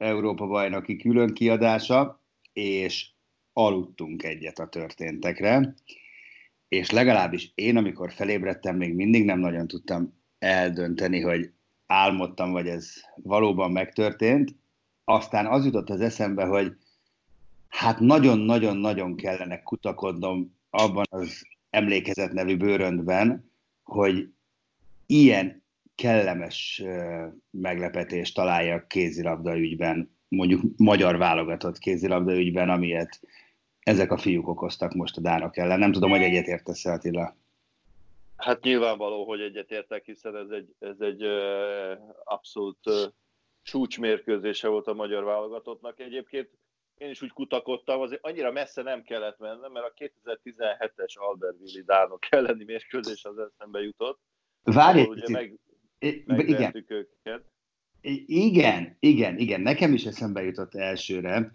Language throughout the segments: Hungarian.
Európa-bajnoki külön kiadása, és aludtunk egyet a történtekre, és legalábbis én, amikor felébredtem, még mindig nem nagyon tudtam eldönteni, hogy álmodtam, vagy ez valóban megtörtént. Aztán az jutott az eszembe, hogy hát nagyon-nagyon-nagyon kellene kutakodnom abban az emlékezet nevű bőröndben, hogy ilyen kellemes meglepetést találja kézilabda ügyben, mondjuk magyar válogatott kézilabda ügyben, amilyet ezek a fiúk okoztak most a Dánok ellen. Nem tudom, hogy egyetértesz -e, Attila. Hát nyilvánvaló, hogy egyetértek, hiszen ez egy, ez egy abszolút csúcsmérkőzése volt a magyar válogatottnak. Egyébként én is úgy kutakodtam, azért annyira messze nem kellett mennem, mert a 2017-es Albertville Dánok elleni mérkőzés az eszembe jutott. Várj egy meg, igen. őket. Igen, igen, igen. Nekem is eszembe jutott elsőre,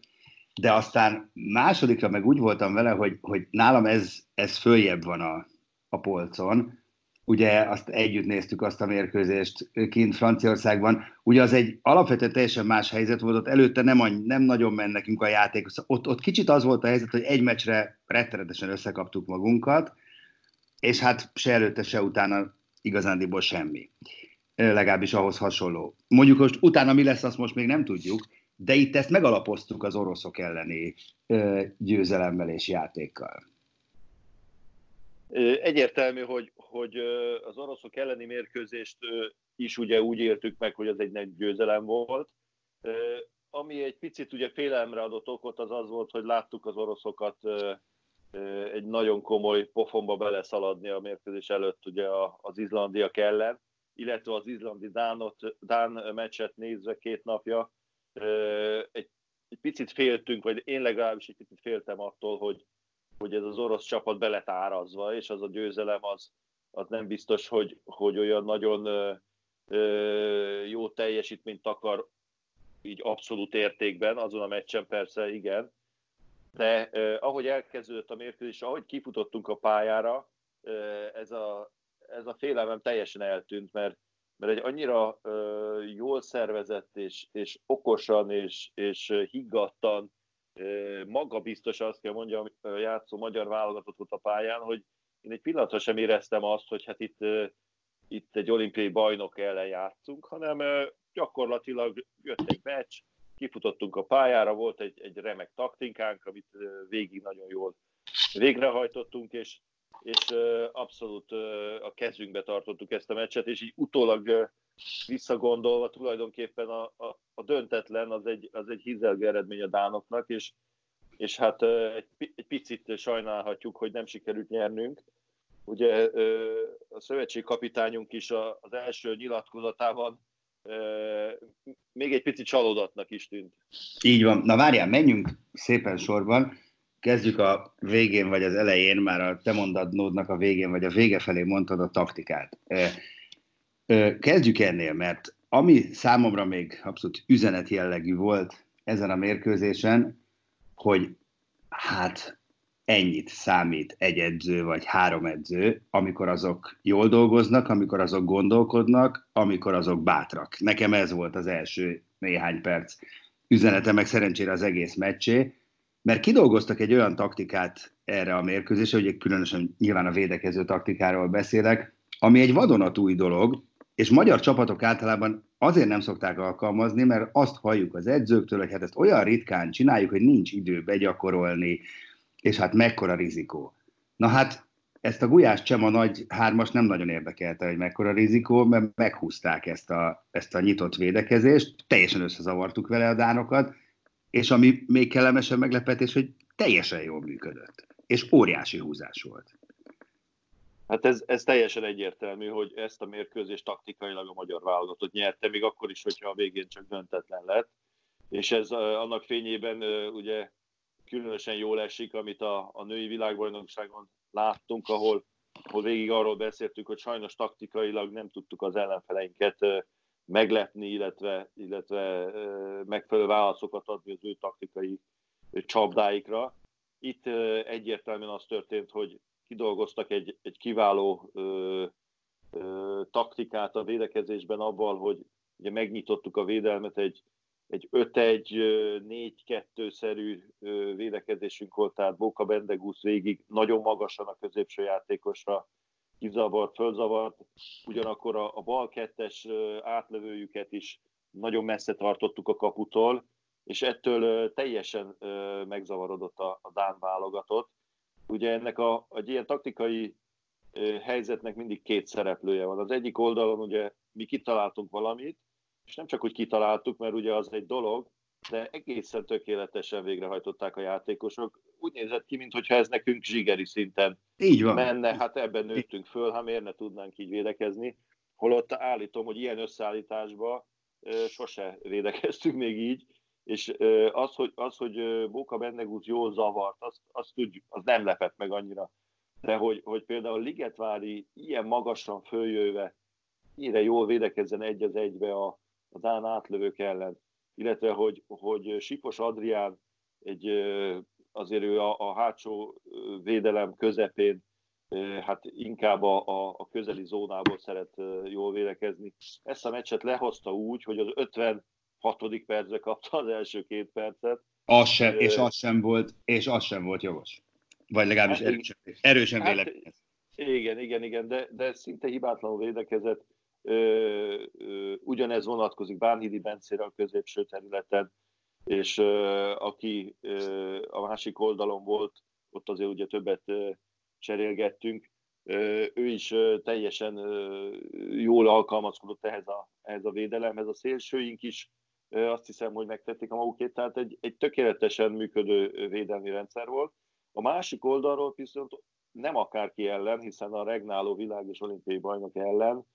de aztán másodikra meg úgy voltam vele, hogy, hogy nálam ez, ez följebb van a, a polcon. Ugye azt együtt néztük azt a mérkőzést kint Franciaországban. Ugye az egy alapvetően teljesen más helyzet volt, ott előtte nem, nem nagyon ment nekünk a játék. Ott, ott kicsit az volt a helyzet, hogy egy meccsre rettenetesen összekaptuk magunkat, és hát se előtte, se utána igazándiból semmi legalábbis ahhoz hasonló. Mondjuk most utána mi lesz, azt most még nem tudjuk, de itt ezt megalapoztuk az oroszok elleni győzelemmel és játékkal. Egyértelmű, hogy, hogy az oroszok elleni mérkőzést is ugye úgy értük meg, hogy az egy nagy győzelem volt. Ami egy picit ugye félelemre adott okot, az az volt, hogy láttuk az oroszokat egy nagyon komoly pofonba beleszaladni a mérkőzés előtt ugye az izlandiak ellen illetve az izlandi Dánot, Dán meccset nézve két napja, egy, egy picit féltünk, vagy én legalábbis egy picit féltem attól, hogy, hogy ez az orosz csapat belet árazva, és az a győzelem az, az nem biztos, hogy, hogy olyan nagyon jó teljesítményt akar így abszolút értékben, azon a meccsen persze igen, de eh, ahogy elkezdődött a mérkőzés, ahogy kifutottunk a pályára, eh, ez a, ez a félelmem teljesen eltűnt, mert, mert egy annyira ö, jól szervezett és, és okosan és, és higgadtan, ö, magabiztos azt kell mondjam, játszó magyar válogatott volt a pályán, hogy én egy pillanatra sem éreztem azt, hogy hát itt, ö, itt egy olimpiai bajnok ellen játszunk, hanem ö, gyakorlatilag jött egy meccs, kifutottunk a pályára, volt egy, egy remek taktikánk, amit végig nagyon jól végrehajtottunk, és és abszolút a kezünkbe tartottuk ezt a meccset, és így utólag visszagondolva tulajdonképpen a, a, a döntetlen az egy, az egy hizelgő eredmény a Dánoknak, és, és hát egy, egy picit sajnálhatjuk, hogy nem sikerült nyernünk. Ugye a szövetségkapitányunk is az első nyilatkozatában még egy picit csalódatnak is tűnt. Így van. Na várjál, menjünk szépen sorban kezdjük a végén vagy az elején, már a te mondatnódnak a végén vagy a vége felé mondtad a taktikát. Kezdjük ennél, mert ami számomra még abszolút üzenet jellegű volt ezen a mérkőzésen, hogy hát ennyit számít egy edző vagy három edző, amikor azok jól dolgoznak, amikor azok gondolkodnak, amikor azok bátrak. Nekem ez volt az első néhány perc üzenete, meg szerencsére az egész meccsé, mert kidolgoztak egy olyan taktikát erre a mérkőzésre, ugye különösen nyilván a védekező taktikáról beszélek, ami egy vadonatúj dolog, és magyar csapatok általában azért nem szokták alkalmazni, mert azt halljuk az edzőktől, hogy hát ezt olyan ritkán csináljuk, hogy nincs idő begyakorolni, és hát mekkora rizikó. Na hát ezt a Gulyás Csema nagy hármas nem nagyon érdekelte, hogy mekkora rizikó, mert meghúzták ezt a, ezt a nyitott védekezést, teljesen összezavartuk vele a dánokat, és ami még kellemesen meglepetés, hogy teljesen jól működött, és óriási húzás volt. Hát ez, ez teljesen egyértelmű, hogy ezt a mérkőzést taktikailag a magyar válogatott nyerte, még akkor is, hogyha a végén csak döntetlen lett. És ez annak fényében ugye különösen jól esik, amit a, a női világbajnokságon láttunk, ahol, ahol végig arról beszéltük, hogy sajnos taktikailag nem tudtuk az ellenfeleinket meglepni, illetve, illetve megfelelő válaszokat adni az ő taktikai csapdáikra. Itt egyértelműen az történt, hogy kidolgoztak egy, egy kiváló ö, ö, taktikát a védekezésben abban, hogy ugye megnyitottuk a védelmet, egy, egy 5-1-4-2-szerű védekezésünk volt, tehát Boka Bendegusz végig nagyon magasan a középső játékosra kizavart, fölzavart, ugyanakkor a, a bal kettes átlövőjüket is nagyon messze tartottuk a kaputól, és ettől teljesen megzavarodott a, a Dán válogatott. Ugye ennek a, egy ilyen taktikai helyzetnek mindig két szereplője van. Az egyik oldalon ugye mi kitaláltunk valamit, és nem csak, hogy kitaláltuk, mert ugye az egy dolog, de egészen tökéletesen végrehajtották a játékosok. Úgy nézett ki, mintha ez nekünk zsigeri szinten így van. menne, hát ebben nőttünk föl, ha miért ne tudnánk így védekezni. Holott állítom, hogy ilyen összeállításban sose védekeztünk még így, és az, hogy, az, hogy Bóka Bennegúz jól zavart, azt, azt tudjuk, az nem lepett meg annyira. De hogy, hogy például Ligetvári ilyen magasan följöve, ide jól védekezzen egy az egybe a, a Dán átlövők ellen, illetve hogy, hogy Sipos Adrián egy, azért ő a, a hátsó védelem közepén hát inkább a, a, közeli zónából szeret jól védekezni. Ezt a meccset lehozta úgy, hogy az 50 hatodik percre kapta az első két percet. Az sem, és az sem volt, és az sem volt jogos. Vagy legalábbis hát, erősen, erősen hát, vélekedett. Igen, igen, igen, de, de szinte hibátlanul védekezett. Ö, ö, ugyanez vonatkozik Bánhidi Bencére a középső területen, és aki a másik oldalon volt, ott azért ugye többet cserélgettünk, ő is teljesen jól alkalmazkodott ehhez a, ehhez a védelemhez. A szélsőink is azt hiszem, hogy megtették a magukét, tehát egy, egy tökéletesen működő védelmi rendszer volt. A másik oldalról viszont nem akárki ellen, hiszen a regnáló világ és olimpiai bajnok ellen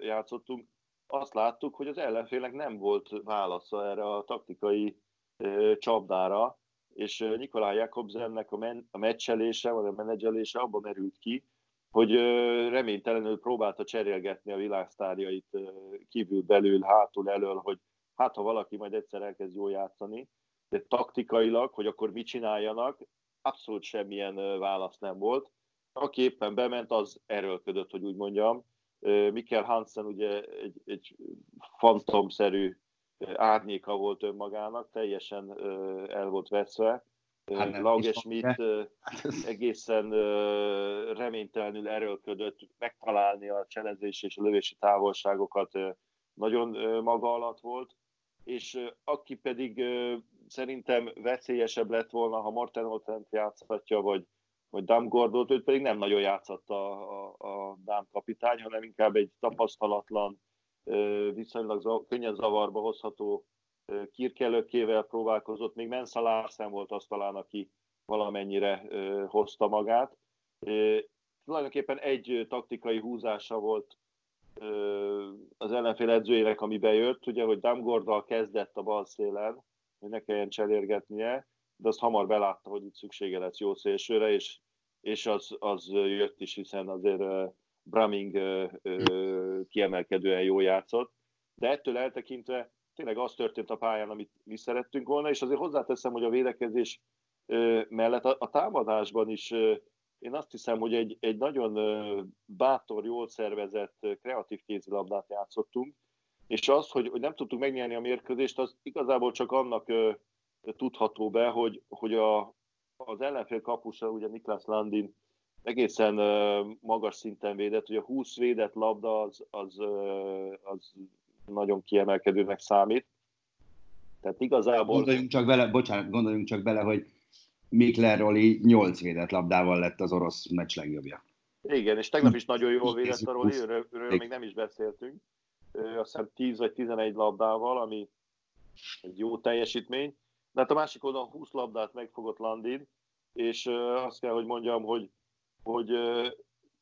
játszottunk, azt láttuk, hogy az ellenfélnek nem volt válasza erre a taktikai csapdára, és Nikolaj Jakobsennek a, men- a meccselése, vagy a menedzselése abban merült ki, hogy reménytelenül próbálta cserélgetni a világsztárjait kívül, belül, hátul, elől, hogy hát ha valaki majd egyszer elkezd jól játszani, de taktikailag, hogy akkor mit csináljanak, abszolút semmilyen válasz nem volt. Aki éppen bement, az erőlködött, hogy úgy mondjam. Mikkel Hansen ugye egy, egy fantomszerű árnyéka volt önmagának, teljesen el volt veszve. Hát Lauge Schmidt egészen reménytelenül erőlködött megtalálni a cselezés és a lövési távolságokat, nagyon maga alatt volt és aki pedig szerintem veszélyesebb lett volna, ha Martin Oltent játszhatja, vagy, vagy Damgordot, őt pedig nem nagyon játszott a, a, a Dám kapitány, hanem inkább egy tapasztalatlan, viszonylag könnyen zavarba hozható kirkelőkével próbálkozott, még Mensa Larsen volt az talán, aki valamennyire hozta magát. Tulajdonképpen egy taktikai húzása volt az ellenfél edzőjének, ami bejött, ugye, hogy Damgordal kezdett a bal szélen, hogy ne kelljen cselérgetnie, de azt hamar belátta, hogy itt szüksége lesz jó szélsőre, és, és az, az jött is, hiszen azért Braming kiemelkedően jó játszott. De ettől eltekintve tényleg az történt a pályán, amit mi szerettünk volna, és azért hozzáteszem, hogy a védekezés mellett a, a támadásban is én azt hiszem, hogy egy, egy nagyon bátor, jól szervezett, kreatív kézilabdát játszottunk, és az, hogy, hogy nem tudtuk megnyerni a mérkőzést, az igazából csak annak tudható be, hogy, hogy a, az ellenfél kapusa, ugye Niklas Landin egészen magas szinten védett, hogy a 20 védett labda az, az, az nagyon kiemelkedőnek számít. Tehát igazából... Gondoljunk csak bele, bocsánat, gondoljunk csak bele, hogy Mikler Roli 8 védett labdával lett az orosz meccs legjobbja. Igen, és tegnap is nagyon jól védett a Roli, őről, őről még nem is beszéltünk. Azt hiszem 10 vagy 11 labdával, ami egy jó teljesítmény. De hát a másik oldalon 20 labdát megfogott Landin, és azt kell, hogy mondjam, hogy, hogy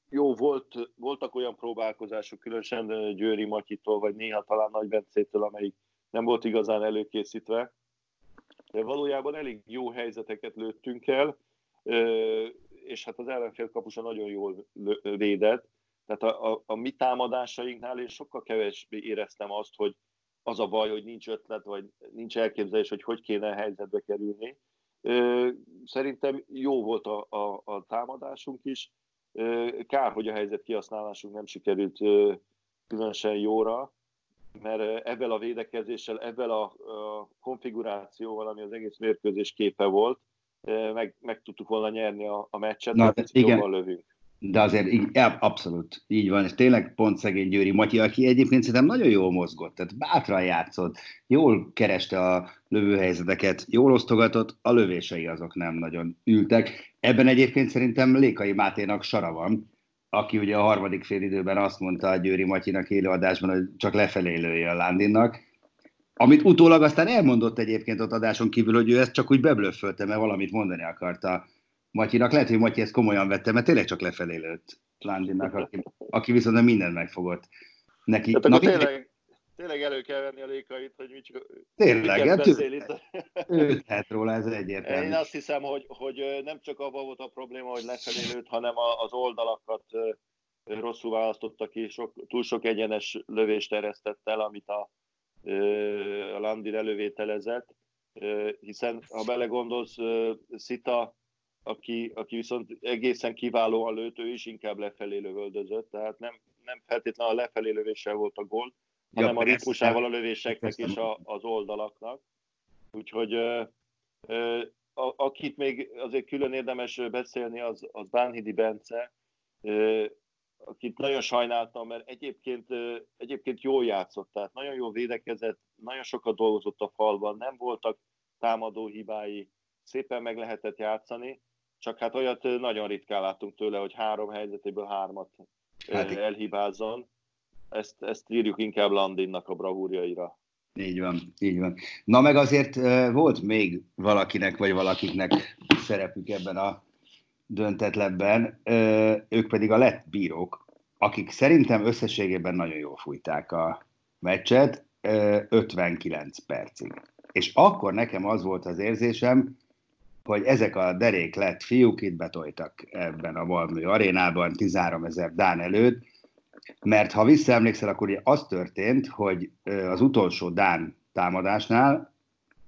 jó, volt, voltak olyan próbálkozások, különösen Győri Matyitól, vagy néha talán Nagy Bencétől, amelyik nem volt igazán előkészítve. De valójában elég jó helyzeteket lőttünk el, és hát az ellenfél kapusa nagyon jól védett. Tehát a, a, a mi támadásainknál én sokkal kevésbé éreztem azt, hogy az a baj, hogy nincs ötlet, vagy nincs elképzelés, hogy hogy kéne a helyzetbe kerülni. Szerintem jó volt a, a, a támadásunk is. Kár, hogy a helyzet kihasználásunk nem sikerült különösen jóra, mert ebben a védekezéssel, ebben a, a konfigurációval, ami az egész mérkőzés képe volt, meg, meg tudtuk volna nyerni a, a meccset, Na, igen. jobban lövünk. De azért ja, abszolút így van, és tényleg pont szegény Győri Matyi, aki egyébként szerintem nagyon jól mozgott, tehát bátran játszott, jól kereste a lövőhelyzeteket, jól osztogatott, a lövései azok nem nagyon ültek. Ebben egyébként szerintem Lékai Máténak sara van, aki ugye a harmadik félidőben azt mondta a Győri Matyinak élőadásban, hogy csak lefelé lője a Landinnak, amit utólag aztán elmondott egyébként ott adáson kívül, hogy ő ezt csak úgy beblöffölte, mert valamit mondani akarta Matyinak. Lehet, hogy Matyi ezt komolyan vette, mert tényleg csak lefelé lőtt Landinnak, aki, aki viszont mindent megfogott neki. Tehát Na, tényleg, tényleg elő kell venni a lékait, hogy mi csak Tényleg, hát beszél itt. Ő róla, ez egyértelmű. Én azt hiszem, hogy, hogy nem csak abban volt a probléma, hogy lefelé lőtt, hanem az oldalakat rosszul választottak ki, sok, túl sok egyenes lövést eresztett el, amit a, a Landir elővételezett, hiszen ha belegondolsz, Szita aki, aki viszont egészen kiválóan lőtt, ő is inkább lefelé lövöldözött, tehát nem, nem feltétlenül a lefelé lövéssel volt a gól, ja, hanem a ritmusával a lövéseknek és a, az oldalaknak. Úgyhogy ö, ö, a, akit még azért külön érdemes beszélni, az, az Bánhidi Bence, ö, akit nagyon sajnáltam, mert egyébként, ö, egyébként jól játszott, tehát nagyon jól védekezett, nagyon sokat dolgozott a falban, nem voltak támadó hibái, szépen meg lehetett játszani, csak hát olyat nagyon ritkán láttunk tőle, hogy három helyzetéből hármat hát, elhibázzon. Ezt, ezt írjuk inkább Landinnak a bravúrjaira. Így van, így van. Na meg azért volt még valakinek vagy valakiknek szerepük ebben a döntetlenben, ők pedig a lett bírók, akik szerintem összességében nagyon jól fújták a meccset, 59 percig. És akkor nekem az volt az érzésem, hogy ezek a derék lett fiúk itt betoltak ebben a Malmö arénában 13 ezer Dán előtt, mert ha visszaemlékszel, akkor ugye az történt, hogy az utolsó Dán támadásnál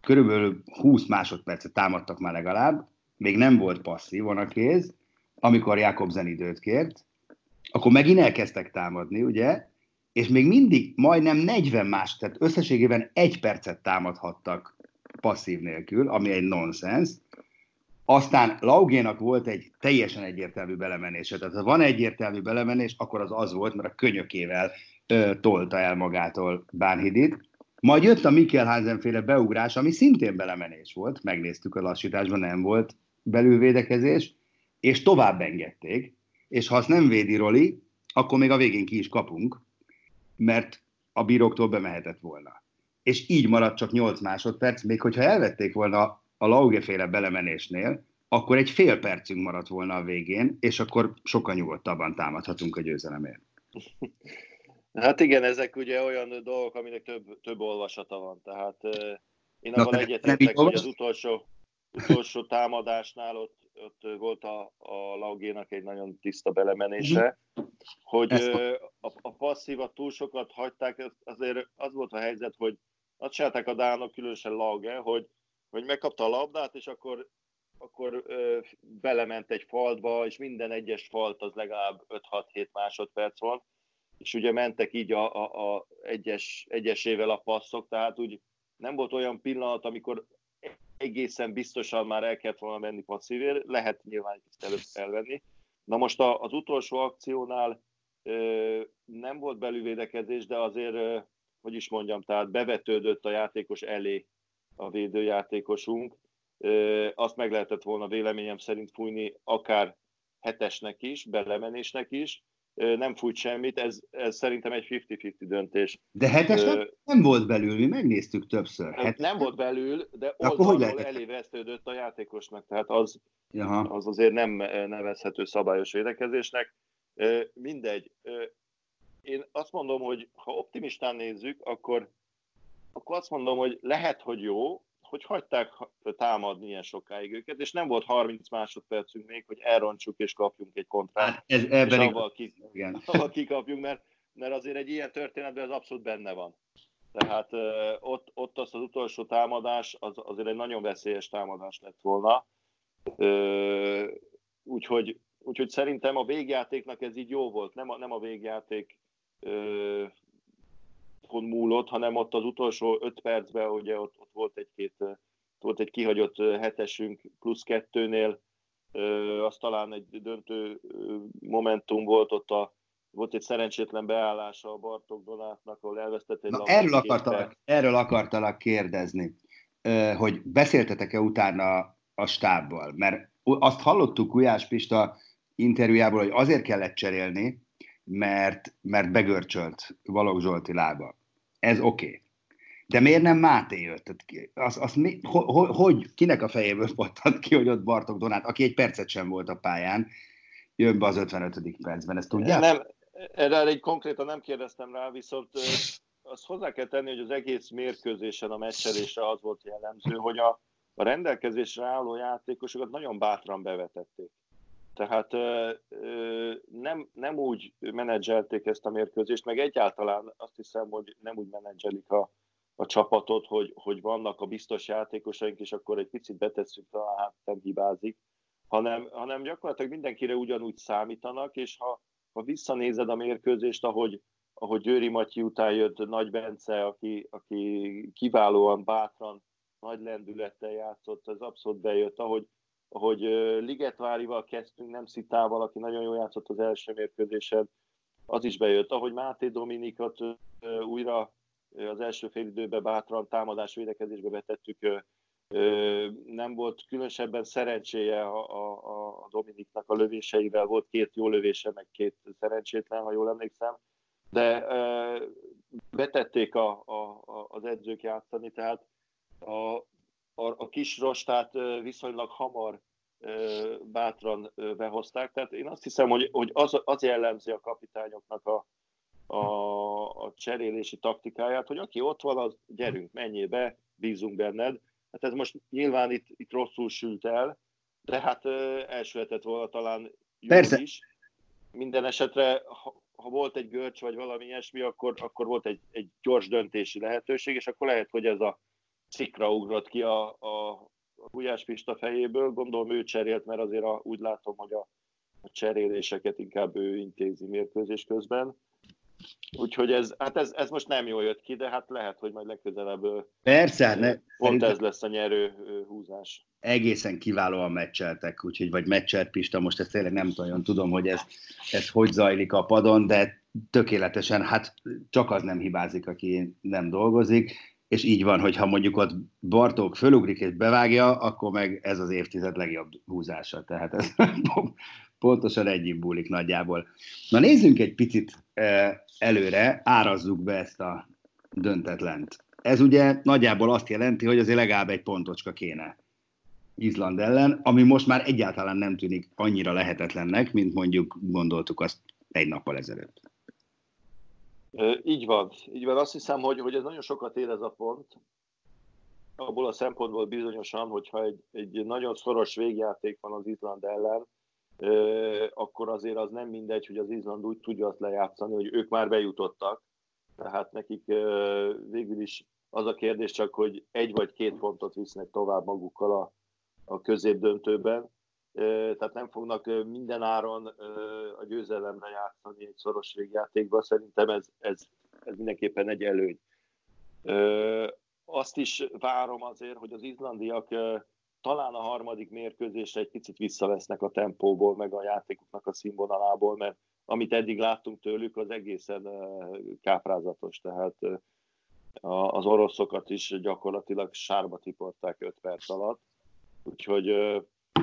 körülbelül 20 másodpercet támadtak már legalább, még nem volt passzív a kéz, amikor Jakobsen időt kért, akkor megint elkezdtek támadni, ugye, és még mindig majdnem 40 más, tehát összességében egy percet támadhattak passzív nélkül, ami egy nonsens, aztán Laugénak volt egy teljesen egyértelmű belemenése. Tehát ha van egyértelmű belemenés, akkor az az volt, mert a könyökével ö, tolta el magától Bánhidit. Majd jött a Mikkel Hansen féle beugrás, ami szintén belemenés volt, megnéztük a lassításban, nem volt belülvédekezés, és tovább engedték, és ha azt nem védi Roli, akkor még a végén ki is kapunk, mert a bíróktól bemehetett volna. És így maradt csak 8 másodperc, még hogyha elvették volna a Laugeféle belemenésnél, akkor egy fél percünk maradt volna a végén, és akkor sokkal nyugodtabban támadhatunk a győzelemért. Hát igen, ezek ugye olyan dolgok, aminek több, több olvasata van. Tehát én abban egyetértek, hogy az utolsó, utolsó támadásnál ott, ott volt a, a Laugénak egy nagyon tiszta belemenése, mm. hogy a, a passzívat túl sokat hagyták, azért az volt a helyzet, hogy azt csinálták a Dánok, különösen Lauge, hogy hogy megkapta a labdát, és akkor, akkor ö, belement egy faltba, és minden egyes falt az legalább 5-6-7 másodperc van, és ugye mentek így a, a, a egyes, egyesével a passzok, tehát úgy nem volt olyan pillanat, amikor egészen biztosan már el kellett volna menni passzívért, lehet nyilván ezt előbb elvenni, Na most az utolsó akciónál nem volt belüvédekezés, de azért, hogy is mondjam, tehát bevetődött a játékos elé a védőjátékosunk. Azt meg lehetett volna véleményem szerint fújni akár hetesnek is, belemenésnek is, nem fújt semmit, ez, ez szerintem egy 50-50 döntés. De hetes nem, nem volt belül, mi megnéztük többször. Hetes nem volt belül, de oldalról elé vesztődött a játékosnak, tehát az, Jaha. az azért nem nevezhető szabályos védekezésnek. Mindegy. Én azt mondom, hogy ha optimistán nézzük, akkor, akkor azt mondom, hogy lehet, hogy jó, hogy hagyták támadni ilyen sokáig őket, és nem volt 30 másodpercünk még, hogy elrontsuk és kapjunk egy kontrát. Hát ez, és avval, ki, igen. avval kikapjunk, mert, mert azért egy ilyen történetben ez abszolút benne van. Tehát ott, ott az az utolsó támadás, az azért egy nagyon veszélyes támadás lett volna. Úgyhogy, úgyhogy szerintem a végjátéknak ez így jó volt, nem a, nem a végjáték múlott, hanem ott az utolsó öt percben ugye ott, ott volt egy-két volt egy kihagyott hetesünk plusz kettőnél, az talán egy döntő momentum volt ott a volt egy szerencsétlen beállása a Bartok Donátnak, ahol elvesztett egy Na, erről, akartalak, erről akartalak kérdezni, hogy beszéltetek-e utána a stábbal? Mert azt hallottuk Gulyás Pista interjújából, hogy azért kellett cserélni, mert, mert begörcsölt Valog Zsolti lába. Ez oké. Okay. De miért nem Máté jött? Az, az mi, ho, hogy, kinek a fejéből pattant ki, hogy ott Bartok Donát, aki egy percet sem volt a pályán, jön be az 55. percben, ezt tudják? Nem, erre egy konkrétan nem kérdeztem rá, viszont azt hozzá kell tenni, hogy az egész mérkőzésen a meccselésre az volt jellemző, hogy a, a rendelkezésre álló játékosokat nagyon bátran bevetették. Tehát nem, nem úgy menedzselték ezt a mérkőzést, meg egyáltalán azt hiszem, hogy nem úgy menedzselik a, a csapatot, hogy, hogy vannak a biztos játékosaink, és akkor egy picit betesszük, talán hát nem hibázik, hanem, hanem gyakorlatilag mindenkire ugyanúgy számítanak, és ha, ha visszanézed a mérkőzést, ahogy, ahogy Győri Matyi után jött Nagy Bence, aki, aki kiválóan, bátran, nagy lendülettel játszott, az abszolút bejött, ahogy, ahogy Ligetvárival kezdtünk, nem Szitával, aki nagyon jól játszott az első mérkőzésen, az is bejött. Ahogy Máté Dominikot újra az első fél időben bátran támadás védekezésbe betettük, nem volt különösebben szerencséje a, a, a Dominiknak a lövéseivel, volt két jó lövése, meg két szerencsétlen, ha jól emlékszem, de betették a, a, az edzők játszani, tehát a, a, a kis rostát viszonylag hamar bátran behozták. Tehát én azt hiszem, hogy, hogy az, az jellemzi a kapitányoknak a, a, a cserélési taktikáját, hogy aki ott van, az gyerünk, menjél be, bízunk benned. Hát ez most nyilván itt, itt rosszul sült el, de hát elsületett volna talán jó Persze. is. Minden esetre, ha, ha volt egy görcs vagy valami ilyesmi, akkor, akkor volt egy, egy gyors döntési lehetőség, és akkor lehet, hogy ez a cikra ugrott ki a, a, a Gulyás Pista fejéből. Gondolom ő cserélt, mert azért a, úgy látom, hogy a, a cseréléseket inkább ő intézi mérkőzés közben. Úgyhogy ez, hát ez, ez most nem jól jött ki, de hát lehet, hogy majd legközelebb Persze, hát ne, pont ez lesz a nyerő húzás. Egészen kiválóan meccseltek, úgyhogy vagy meccselt Pista, most ezt tényleg nem nagyon tudom, hogy ez, ez hogy zajlik a padon, de tökéletesen, hát csak az nem hibázik, aki nem dolgozik, és így van, hogy ha mondjuk ott Bartók fölugrik és bevágja, akkor meg ez az évtized legjobb húzása. Tehát ez pontosan egyik búlik nagyjából. Na nézzünk egy picit előre, árazzuk be ezt a döntetlent. Ez ugye nagyjából azt jelenti, hogy azért legalább egy pontocska kéne Izland ellen, ami most már egyáltalán nem tűnik annyira lehetetlennek, mint mondjuk gondoltuk azt egy nappal ezelőtt. Így van, így van. Azt hiszem, hogy, hogy ez nagyon sokat ér ez a pont, abból a szempontból bizonyosan, hogyha egy, egy nagyon szoros végjáték van az Izland ellen, akkor azért az nem mindegy, hogy az Izland úgy tudja azt lejátszani, hogy ők már bejutottak. Tehát nekik végül is az a kérdés csak, hogy egy vagy két pontot visznek tovább magukkal a, a középdöntőben. Tehát nem fognak minden áron a győzelemre játszani egy szoros végjátékban. Szerintem ez, ez, ez mindenképpen egy előny. Azt is várom azért, hogy az izlandiak talán a harmadik mérkőzésre egy picit visszavesznek a tempóból, meg a játékoknak a színvonalából, mert amit eddig láttunk tőlük, az egészen káprázatos, tehát az oroszokat is gyakorlatilag sárba tiporták 5 perc alatt, úgyhogy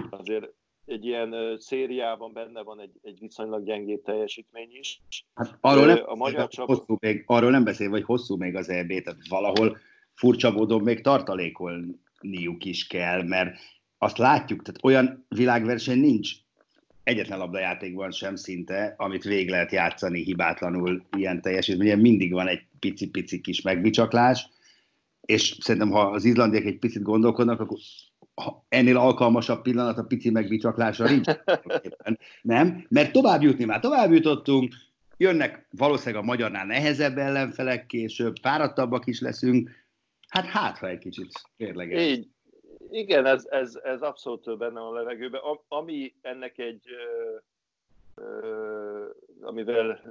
azért egy ilyen szériában benne van egy, egy viszonylag gyengébb teljesítmény is. Hát arról, nem a magyar csap... hosszú még, arról nem beszél, hogy hosszú még az EB, tehát valahol furcsa módon még tartalékolniuk is kell, mert azt látjuk, tehát olyan világverseny nincs egyetlen labdajátékban sem szinte, amit végig lehet játszani hibátlanul ilyen teljesítményen, mindig van egy pici-pici kis megbicsaklás, és szerintem, ha az izlandiek egy picit gondolkodnak, akkor ennél alkalmasabb pillanat a pici megbicsaklásra nincs. Nem? Mert tovább jutni már tovább jutottunk, jönnek valószínűleg a magyarnál nehezebb ellenfelek később, fáradtabbak is leszünk, hát hát, ha egy kicsit kérlek. Így, igen, ez, ez, ez abszolút benne a levegőben. Ami ennek egy, amivel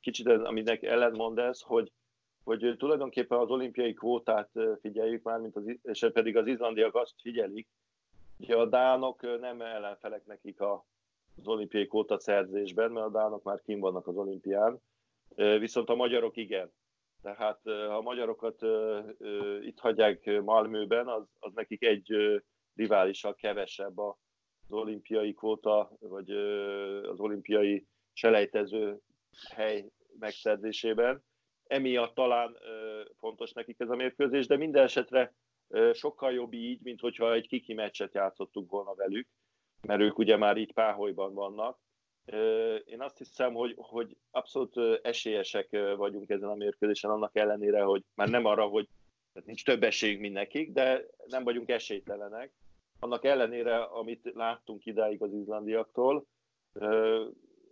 kicsit aminek ellentmond ez, hogy hogy tulajdonképpen az olimpiai kvótát figyeljük már, mint az, és pedig az izlandiak azt figyelik, hogy a dánok nem ellenfelek nekik a, az olimpiai kvóta szerzésben, mert a dánok már kim vannak az olimpián, viszont a magyarok igen. Tehát ha a magyarokat itt hagyják Malmőben, az, az nekik egy riválissal kevesebb az olimpiai kvóta, vagy az olimpiai selejtező hely megszerzésében emiatt talán fontos nekik ez a mérkőzés, de minden esetre sokkal jobb így, mint hogyha egy kiki meccset játszottuk volna velük, mert ők ugye már így páholyban vannak. Én azt hiszem, hogy, hogy abszolút esélyesek vagyunk ezen a mérkőzésen, annak ellenére, hogy már nem arra, hogy tehát nincs több esélyünk, mint nekik, de nem vagyunk esélytelenek. Annak ellenére, amit láttunk idáig az izlandiaktól,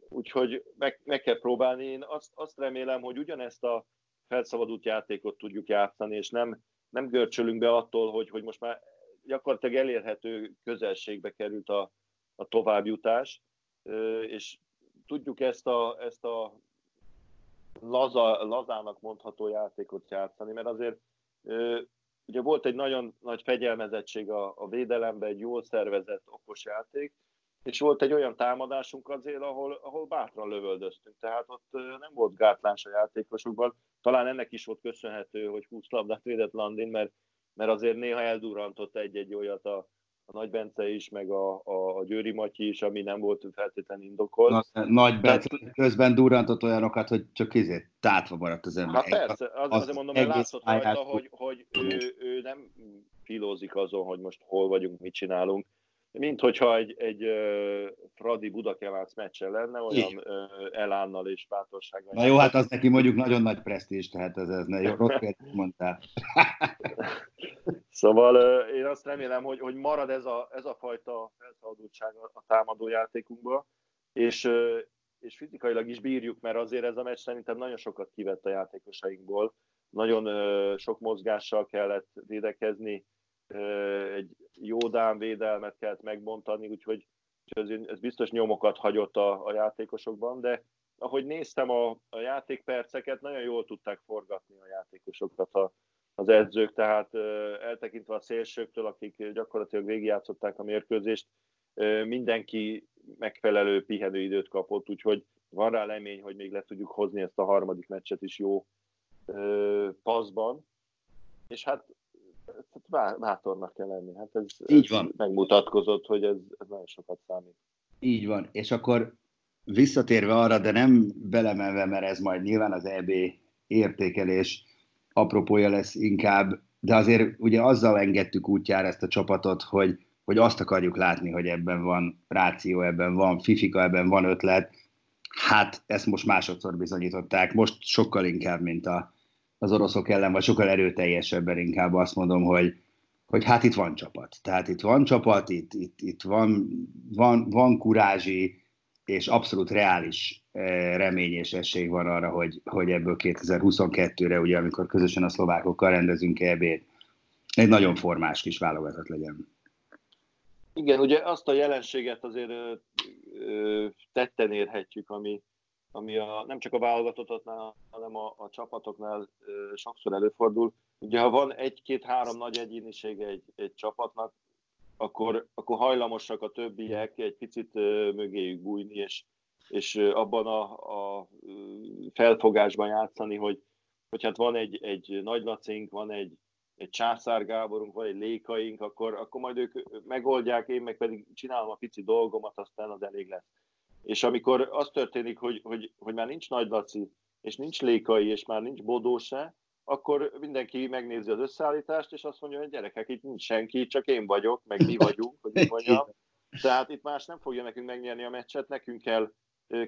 Úgyhogy meg, meg kell próbálni. Én azt, azt remélem, hogy ugyanezt a felszabadult játékot tudjuk játszani, és nem, nem görcsölünk be attól, hogy, hogy most már gyakorlatilag elérhető közelségbe került a, a továbbjutás, és tudjuk ezt a, ezt a laza, lazának mondható játékot játszani, mert azért ugye volt egy nagyon nagy fegyelmezettség a, a védelemben, egy jól szervezett, okos játék, és volt egy olyan támadásunk azért, ahol, ahol bátran lövöldöztünk, tehát ott nem volt gátlás a játékosokban. Talán ennek is volt köszönhető, hogy 20 labdát védett Landin, mert, mert azért néha eldurrantott egy-egy olyat a, a Nagy Bence is, meg a, a, a Győri Matyi is, ami nem volt feltétlenül indokolt. Na, Nagy Bence Tehát, közben durrantott olyanokat, hogy csak izé, tátva maradt az ember. Hát persze, az, az azért mondom, hogy látszott rajta, hogy, hogy ő, ő nem filózik azon, hogy most hol vagyunk, mit csinálunk, mint hogyha egy, egy uh, Fradi Budakelác meccse lenne, olyan uh, elánnal és bátorsággal. Na jó, hát az neki mondjuk nagyon nagy presztízs, tehát ez, ez ne, jó, rossz mondtál. szóval uh, én azt remélem, hogy, hogy marad ez a, ez a fajta felszabadultság a, a támadó játékunkba, és, uh, és fizikailag is bírjuk, mert azért ez a meccs szerintem nagyon sokat kivett a játékosainkból. Nagyon uh, sok mozgással kellett védekezni, egy jódán védelmet kellett megbontani, úgyhogy ez, biztos nyomokat hagyott a, a játékosokban, de ahogy néztem a, a játékperceket, nagyon jól tudták forgatni a játékosokat a, az edzők, tehát eltekintve a szélsőktől, akik gyakorlatilag végigjátszották a mérkőzést, mindenki megfelelő pihenőidőt kapott, úgyhogy van rá lemény, hogy még le tudjuk hozni ezt a harmadik meccset is jó paszban. És hát bátornak kell lenni. Hát ez, Így ez van. megmutatkozott, hogy ez, ez nagyon sokat számít. Így van. És akkor visszatérve arra, de nem belemenve, mert ez majd nyilván az EB értékelés apropója lesz inkább, de azért ugye azzal engedtük útjára ezt a csapatot, hogy, hogy azt akarjuk látni, hogy ebben van ráció, ebben van fifika, ebben van ötlet. Hát ezt most másodszor bizonyították, most sokkal inkább, mint a, az oroszok ellen, vagy sokkal erőteljesebben inkább azt mondom, hogy, hogy hát itt van csapat. Tehát itt van csapat, itt, itt, itt van, van, van kurázsi, és abszolút reális eh, remény és esély van arra, hogy, hogy ebből 2022-re, ugye, amikor közösen a szlovákokkal rendezünk eb egy nagyon formás kis válogatott legyen. Igen, ugye azt a jelenséget azért ö, ö, tetten érhetjük, ami, ami a, nem csak a válogatottatnál, hanem a, a csapatoknál ö, sokszor előfordul. Ugye ha van egy-két-három nagy egyénisége egy, egy csapatnak, akkor, akkor hajlamosak a többiek egy picit mögéjük bújni, és, és abban a, a felfogásban játszani, hogy, hogy hát van egy, egy nagy lacink, van egy, egy császár Gáborunk, vagy egy lékaink, akkor, akkor majd ők megoldják, én meg pedig csinálom a pici dolgomat, aztán az elég lesz. És amikor az történik, hogy, hogy, hogy már nincs nagy laci, és nincs lékai, és már nincs bodó se, akkor mindenki megnézi az összeállítást, és azt mondja, hogy gyerekek, itt nincs senki, csak én vagyok, meg mi vagyunk, hogy így mondjam. Tehát itt más nem fogja nekünk megnyerni a meccset, nekünk kell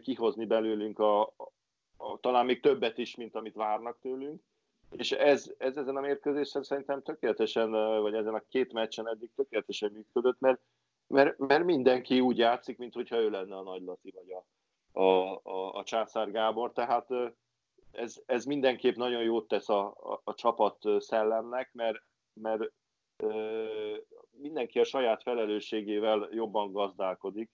kihozni belőlünk a, a, a, talán még többet is, mint amit várnak tőlünk. És ez, ez ezen a mérkőzésen szerintem tökéletesen, vagy ezen a két meccsen eddig tökéletesen működött, mert, mert, mert mindenki úgy játszik, mintha ő lenne a Nagy Laci, vagy a, a, a, a Császár Gábor. Tehát ez, ez mindenképp nagyon jót tesz a, a, a csapat szellemnek, mert, mert ö, mindenki a saját felelősségével jobban gazdálkodik,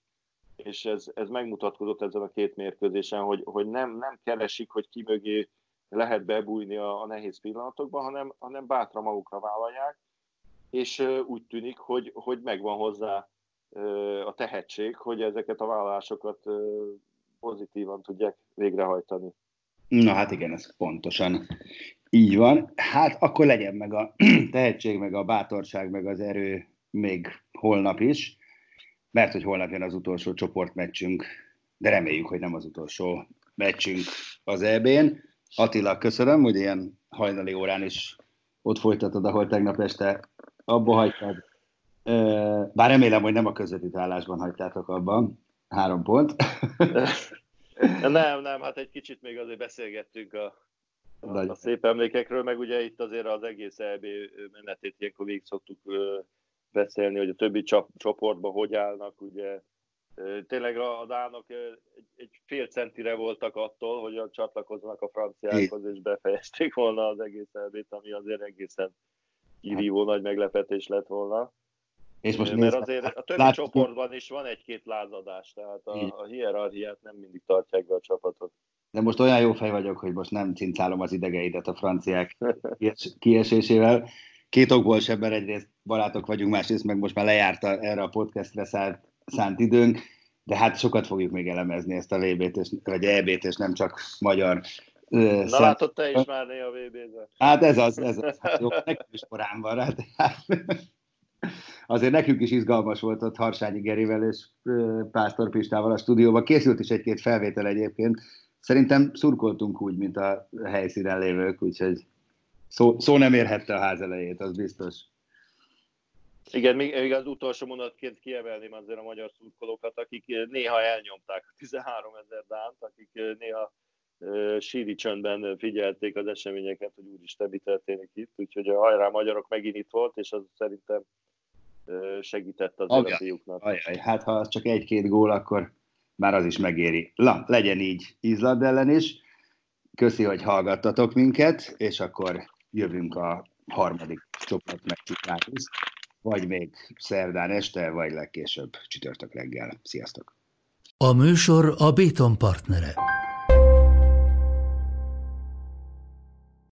és ez, ez megmutatkozott ezen a két mérkőzésen, hogy, hogy nem, nem keresik, hogy ki mögé lehet bebújni a, a nehéz pillanatokban, hanem, hanem bátran magukra vállalják, és úgy tűnik, hogy, hogy megvan hozzá a tehetség, hogy ezeket a vállalásokat pozitívan tudják végrehajtani. Na hát igen, ez pontosan így van. Hát akkor legyen meg a tehetség, meg a bátorság, meg az erő még holnap is, mert hogy holnap jön az utolsó csoportmeccsünk, de reméljük, hogy nem az utolsó meccsünk az EB-n. Attila, köszönöm, hogy ilyen hajnali órán is ott folytatod, ahol tegnap este abba hagytad. Bár remélem, hogy nem a közvetítálásban hagytátok abban. Három pont. Nem, nem, hát egy kicsit még azért beszélgettünk a, a, a szép emlékekről, meg ugye itt azért az egész EB menetét ilyenkor végig szoktuk beszélni, hogy a többi csoportban hogy állnak, ugye tényleg a, a dánok egy, egy fél centire voltak attól, hogy csatlakoznak a franciákhoz, és befejezték volna az egész elbét, ami azért egészen kirívó nagy meglepetés lett volna. És most Mert nézd, azért a többi látjuk. csoportban is van egy-két lázadás, tehát a, a hierarchiát nem mindig tartják be a csapatok. De most olyan jó fej vagyok, hogy most nem cincálom az idegeidet a franciák kiesésével. Két okból sem, mert egyrészt barátok vagyunk, másrészt meg most már lejárta erre a podcastre szánt, szánt időnk, de hát sokat fogjuk még elemezni ezt a VB-t, és, vagy EB-t, és nem csak magyar Na szem... látod te is már néha VB-t. Hát ez az, ez az. Jó, nekem is korán van rá, tehát azért nekünk is izgalmas volt ott Harsányi Gerivel és Pásztor Pistával a stúdióban. Készült is egy-két felvétel egyébként. Szerintem szurkoltunk úgy, mint a helyszínen lévők, úgyhogy szó, szó nem érhette a ház elejét, az biztos. Igen, még az utolsó mondatként kiemelném azért a magyar szurkolókat, akik néha elnyomták a 13 ezer dánt, akik néha síri csöndben figyelték az eseményeket, hogy úristen, mi történik itt, úgyhogy a hajrá magyarok megint itt volt, és az szerintem segített az fiúknak. Ajaj, hát ha csak egy-két gól, akkor már az is megéri. La, legyen így Izland ellen is. Köszi, hogy hallgattatok minket, és akkor jövünk a harmadik csoport meccs vagy még szerdán este, vagy legkésőbb csütörtök reggel. Sziasztok! A műsor a Béton partnere.